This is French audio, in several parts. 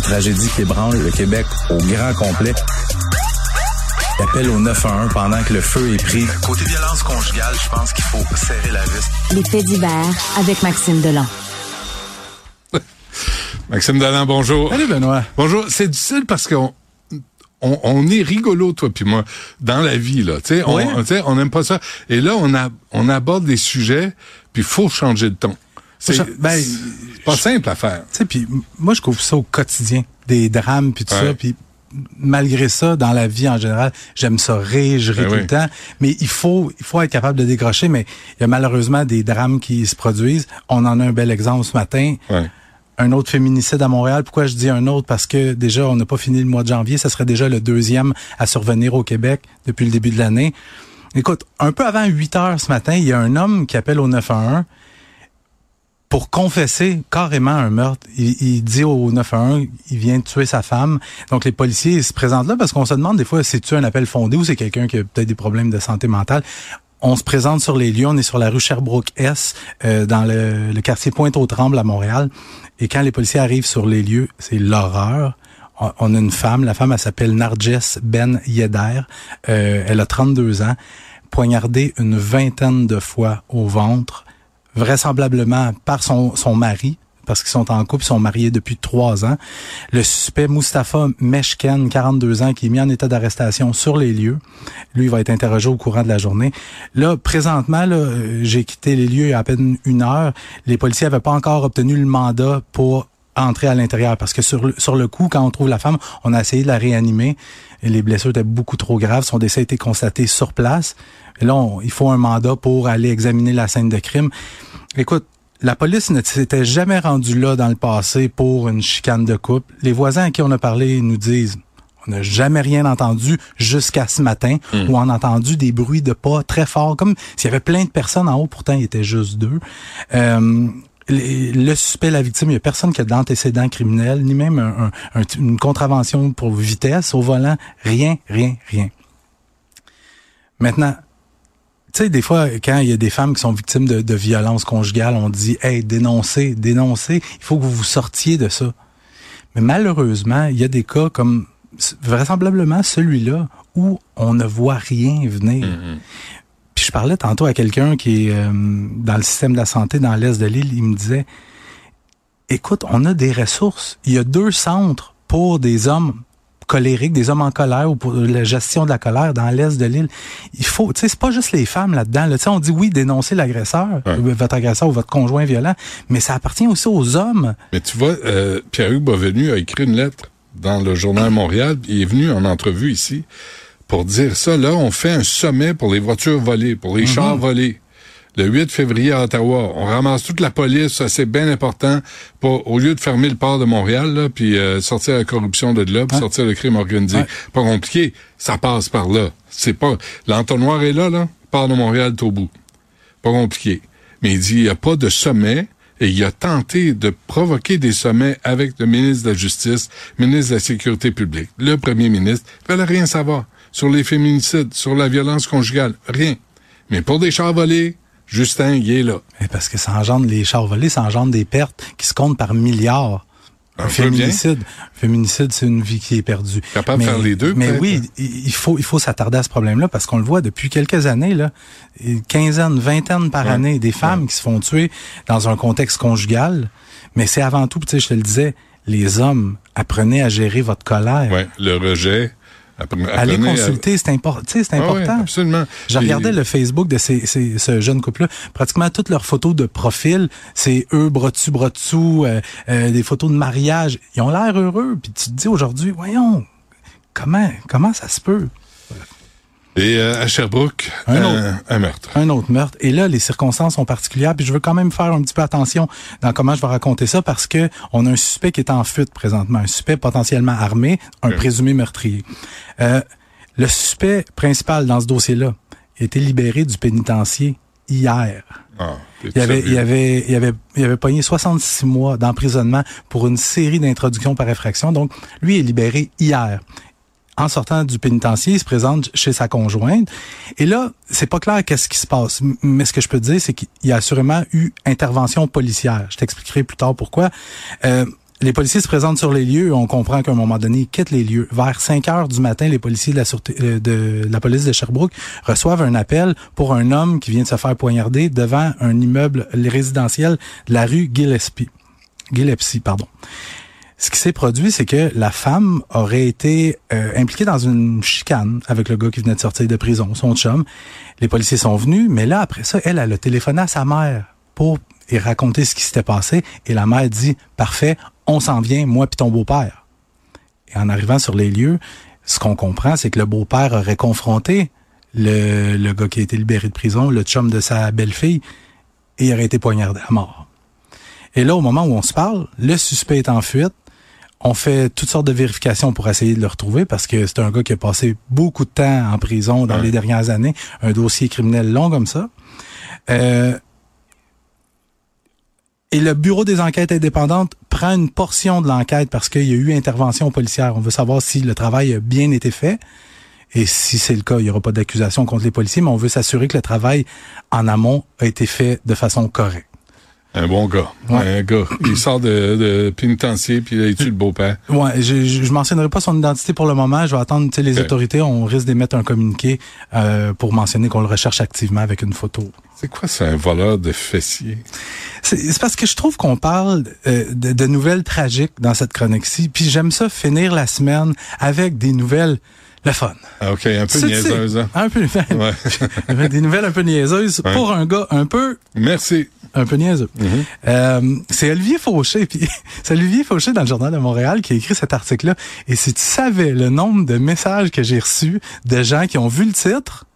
la tragédie qui ébranle le Québec au grand complet. Il appelle au 911 pendant que le feu est pris. Côté violence conjugale, je pense qu'il faut serrer la vis. Les faits divers avec Maxime Delan. Maxime Delan, bonjour. Salut Benoît. Bonjour. C'est difficile parce qu'on on, on, est rigolo, toi puis moi, dans la vie, là. Tu sais, on, on n'aime pas ça. Et là, on, a, on aborde des sujets, puis il faut changer de ton. C'est ben, pas simple à faire. Tu sais, puis moi, je trouve ça au quotidien, des drames, puis tout ça, puis malgré ça, dans la vie en général, j'aime ça rire, je ris ben tout le temps. Mais il faut, il faut être capable de décrocher. Mais il y a malheureusement des drames qui se produisent. On en a un bel exemple ce matin. Ouais un autre féminicide à Montréal. Pourquoi je dis un autre? Parce que déjà, on n'a pas fini le mois de janvier. Ça serait déjà le deuxième à survenir au Québec depuis le début de l'année. Écoute, un peu avant 8 heures ce matin, il y a un homme qui appelle au 911 pour confesser carrément un meurtre. Il, dit au 911, il vient de tuer sa femme. Donc les policiers se présentent là parce qu'on se demande des fois, c'est-tu un appel fondé ou c'est quelqu'un qui a peut-être des problèmes de santé mentale? On se présente sur les lieux. On est sur la rue Sherbrooke-S, euh, dans le, quartier Pointe-aux-Trembles à Montréal. Et quand les policiers arrivent sur les lieux, c'est l'horreur. On a une femme, la femme, elle s'appelle Narges Ben Yedder. Euh, elle a 32 ans, poignardée une vingtaine de fois au ventre, vraisemblablement par son, son mari, parce qu'ils sont en couple, ils sont mariés depuis trois ans. Le suspect Mustapha Meshken, 42 ans, qui est mis en état d'arrestation sur les lieux. Lui, il va être interrogé au courant de la journée. Là, présentement, là, j'ai quitté les lieux il y a à peine une heure. Les policiers n'avaient pas encore obtenu le mandat pour entrer à l'intérieur parce que sur le, sur le coup, quand on trouve la femme, on a essayé de la réanimer et les blessures étaient beaucoup trop graves. Son décès a été constaté sur place. Et là, il faut un mandat pour aller examiner la scène de crime. Écoute, la police ne s'était jamais rendue là dans le passé pour une chicane de couple. Les voisins à qui on a parlé nous disent on n'a jamais rien entendu jusqu'à ce matin hmm. où on a entendu des bruits de pas très forts, comme s'il y avait plein de personnes en haut, pourtant il était juste deux. Euh, le suspect, la victime, il n'y a personne qui a d'antécédent criminel, ni même une contravention pour vitesse au volant. Rien, rien, rien. Maintenant, tu sais, des fois, quand il y a des femmes qui sont victimes de, violences conjugales, on dit, hey, dénoncez, dénoncez, il faut que vous vous sortiez de ça. Mais malheureusement, il y a des cas comme vraisemblablement celui-là où on ne voit rien venir. Mm-hmm. Puis je parlais tantôt à quelqu'un qui est euh, dans le système de la santé dans l'est de l'île, il me disait, écoute, on a des ressources. Il y a deux centres pour des hommes colériques, des hommes en colère ou pour la gestion de la colère dans l'est de l'île. Il faut, tu sais, c'est pas juste les femmes là-dedans. Là. On dit oui, dénoncer l'agresseur, votre agresseur ou votre conjoint violent, mais ça appartient aussi aux hommes. Mais tu vois, euh, Pierre-Hugues Bovenu a écrit une lettre dans le journal Montréal, il est venu en entrevue ici pour dire ça. Là, on fait un sommet pour les voitures volées, pour les chars volés le 8 février à Ottawa. On ramasse toute la police, ça c'est bien important, pour, au lieu de fermer le port de Montréal, là, puis euh, sortir la corruption de là, puis sortir le crime organisé. Pas compliqué, ça passe par là. C'est pas l'entonnoir est là, là, port de Montréal, au bout. Pas compliqué. Mais il dit, il n'y a pas de sommet, et il a tenté de provoquer des sommets avec le ministre de la Justice, ministre de la Sécurité publique, le premier ministre. Il fallait rien savoir sur les féminicides, sur la violence conjugale, rien. Mais pour des chars volés, Justin, il est là. parce que ça engendre les chars volés, ça engendre des pertes qui se comptent par milliards. Un féminicide, féminicide, c'est une vie qui est perdue. Capable de faire les deux. Mais oui, il faut il faut s'attarder à ce problème-là parce qu'on le voit depuis quelques années là, une quinzaine, vingtaine par année, des femmes qui se font tuer dans un contexte conjugal. Mais c'est avant tout, tu sais, je te le disais, les hommes apprenez à gérer votre colère. Ouais, le rejet, Aller consulter, c'est important. c'est important. Ah absolument. Je regardais le Facebook de ces, ces, ce jeune couple-là. Pratiquement toutes leurs photos de profil, c'est eux, bras dessus, bras dessous, euh, euh, des photos de mariage. Ils ont l'air heureux. Puis tu te dis aujourd'hui, voyons, comment, comment ça se peut? Et euh, à Sherbrooke, un, autre, un, meurtre. Un autre meurtre. Et là, les circonstances sont particulières. Puis je veux quand même faire un petit peu attention dans comment je vais raconter ça parce que on a un suspect qui est en fuite présentement, un suspect potentiellement armé, un présumé meurtrier. Euh, le suspect principal dans ce dossier-là a été libéré du pénitencier hier. Ah, il, avait, il, avait, il, avait, il avait pogné 66 mois d'emprisonnement pour une série d'introductions par effraction. Donc, lui est libéré hier en sortant du pénitencier, il se présente chez sa conjointe. Et là, c'est pas clair qu'est-ce qui se passe. Mais ce que je peux te dire, c'est qu'il y a assurément eu intervention policière. Je t'expliquerai plus tard pourquoi. Euh, les policiers se présentent sur les lieux. On comprend qu'à un moment donné, ils quittent les lieux. Vers 5 heures du matin, les policiers de la, euh, de la police de Sherbrooke reçoivent un appel pour un homme qui vient de se faire poignarder devant un immeuble résidentiel de la rue Gillespie. Gillespie, pardon. Ce qui s'est produit, c'est que la femme aurait été euh, impliquée dans une chicane avec le gars qui venait de sortir de prison, son chum. Les policiers sont venus, mais là, après ça, elle, elle a téléphoné à sa mère pour y raconter ce qui s'était passé. Et la mère dit, parfait, on s'en vient, moi puis ton beau-père. Et en arrivant sur les lieux, ce qu'on comprend, c'est que le beau-père aurait confronté le, le gars qui a été libéré de prison, le chum de sa belle-fille, et il aurait été poignardé à mort. Et là, au moment où on se parle, le suspect est en fuite. On fait toutes sortes de vérifications pour essayer de le retrouver parce que c'est un gars qui a passé beaucoup de temps en prison dans les dernières années, un dossier criminel long comme ça. Euh, et le bureau des enquêtes indépendantes prend une portion de l'enquête parce qu'il y a eu intervention policière. On veut savoir si le travail a bien été fait. Et si c'est le cas, il n'y aura pas d'accusation contre les policiers, mais on veut s'assurer que le travail en amont a été fait de façon correcte. Un bon gars. Un gars. Il sort de, de pénitencier puis il tue le beau-père. Ouais, je, je, je mentionnerai pas son identité pour le moment. Je vais attendre les okay. autorités. On risque d'émettre un communiqué euh, pour mentionner qu'on le recherche activement avec une photo. C'est quoi, c'est un voleur de fessiers? C'est parce que je trouve qu'on parle euh, de, de, nouvelles tragiques dans cette chronique-ci. Puis j'aime ça finir la semaine avec des nouvelles le fun. Ah, OK, un peu niaiseuse. Hein? Un peu, ouais. des nouvelles un peu niaiseuses ouais. pour un gars un peu... Merci. Un peu niaiseux. Mm -hmm. euh, c'est Olivier Fauché, puis c'est Olivier Fauché dans le Journal de Montréal qui a écrit cet article-là. Et si tu savais le nombre de messages que j'ai reçus de gens qui ont vu le titre,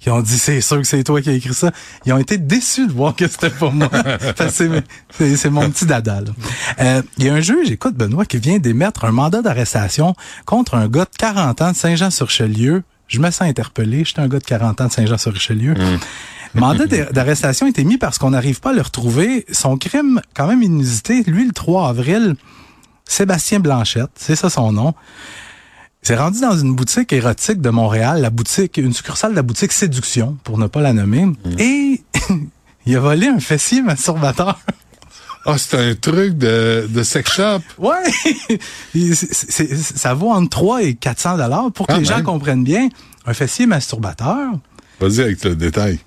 qui ont dit c'est sûr que c'est toi qui as écrit ça. Ils ont été déçus de voir que c'était pas moi. c'est mon petit dada. Euh, il y a un juge, écoute Benoît, qui vient d'émettre un mandat d'arrestation contre un gars de 40 ans de Saint-Jean-sur-Richelieu. Je me sens interpellé. J'étais un gars de 40 ans de Saint-Jean-sur-Richelieu. Mm. Mandat d'arrestation a été mis parce qu'on n'arrive pas à le retrouver. Son crime, quand même inusité, lui, le 3 avril, Sébastien Blanchette, c'est ça son nom. C'est rendu dans une boutique érotique de Montréal, la boutique, une succursale de la boutique Séduction, pour ne pas la nommer. Mmh. Et il a volé un fessier masturbateur. Ah, oh, c'est un truc de, de sex shop. Ouais. c est, c est, ça vaut entre 3 et 400 dollars pour que ah, les gens comprennent bien. Un fessier masturbateur. Vas-y avec le détail.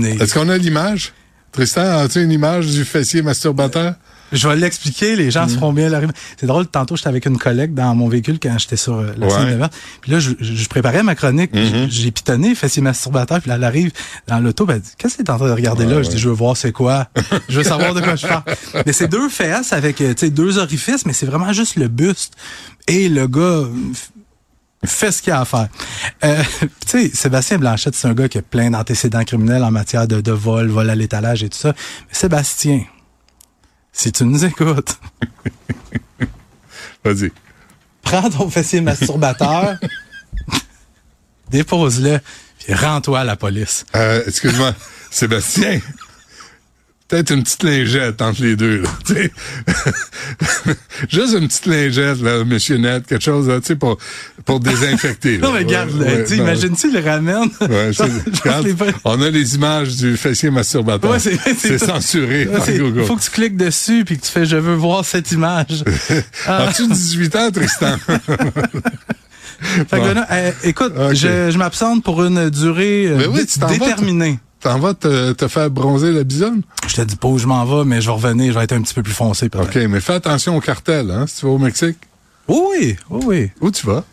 Des... Est-ce qu'on a l'image? Tristan, as-tu une image du fessier masturbateur? Je vais l'expliquer, les gens mmh. se feront bien l'arrivée. C'est drôle, tantôt, j'étais avec une collègue dans mon véhicule quand j'étais sur euh, la scène de Puis là, je, je, préparais ma chronique, mmh. j'ai pitonné, fessier masturbateur, puis là, elle arrive dans l'auto, ben, elle dit, qu'est-ce que t'es en train de regarder ouais, là? Ouais. Je dis, je veux voir c'est quoi. je veux savoir de quoi je parle. Mais c'est deux fesses avec, tu sais, deux orifices, mais c'est vraiment juste le buste. Et le gars fait ce qu'il a à faire. Euh, tu sais, Sébastien Blanchette, c'est un gars qui a plein d'antécédents criminels en matière de, de vol, vol à l'étalage et tout ça. Mais Sébastien, si tu nous écoutes. Vas-y. Prends ton fessier masturbateur, dépose-le, puis rends-toi à la police. Euh, excuse-moi, Sébastien. Peut-être une petite lingette entre les deux, là, Juste une petite lingette, là, monsieur Net, quelque chose, tu sais, pour, pour désinfecter. non, mais regarde, ouais, ouais, imagine-tu, le ramène? Ouais, on a les images du fessier masturbateur. Ouais, c'est censuré par Il faut que tu cliques dessus puis que tu fais « Je veux voir cette image ah. ». As-tu 18 ans, Tristan? fait que, bon. euh, écoute, okay. je, je m'absente pour une durée euh, oui, déterminée. T'en vas te, te, faire bronzer la bisonne? Je te dis pas où je m'en vais, mais je vais revenir, je vais être un petit peu plus foncé. OK, mais fais attention au cartel, hein, si tu vas au Mexique. Oui, oui, oui. Où tu vas?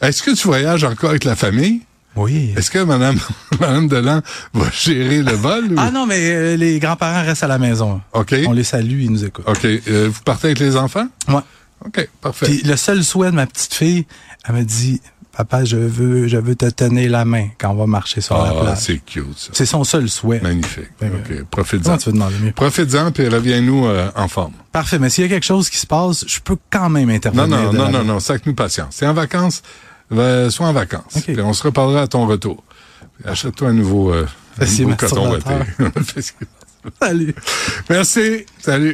Est-ce que tu voyages encore avec la famille? Oui. Est-ce que Mme, Madame Delan va gérer le vol? Ou? Ah non, mais euh, les grands-parents restent à la maison. OK. On les salue, ils nous écoutent. OK. Euh, vous partez avec les enfants? Ouais. OK, parfait. Puis le seul souhait de ma petite fille, elle me dit Papa, je veux, je veux te tenir la main quand on va marcher sur ah, la plage. c'est cute, ça. C'est son seul souhait. Magnifique. Ben, OK. Profites-en. tu veux demander mieux? Profites-en, puis reviens-nous euh, en forme. Parfait. Mais s'il y a quelque chose qui se passe, je peux quand même intervenir. Non, non, non, non, non. Sac-nous patience. C'est en vacances, euh, sois en vacances. Okay. Puis on se reparlera à ton retour. Achète-toi un nouveau, euh, un nouveau coton Salut. Merci. Salut.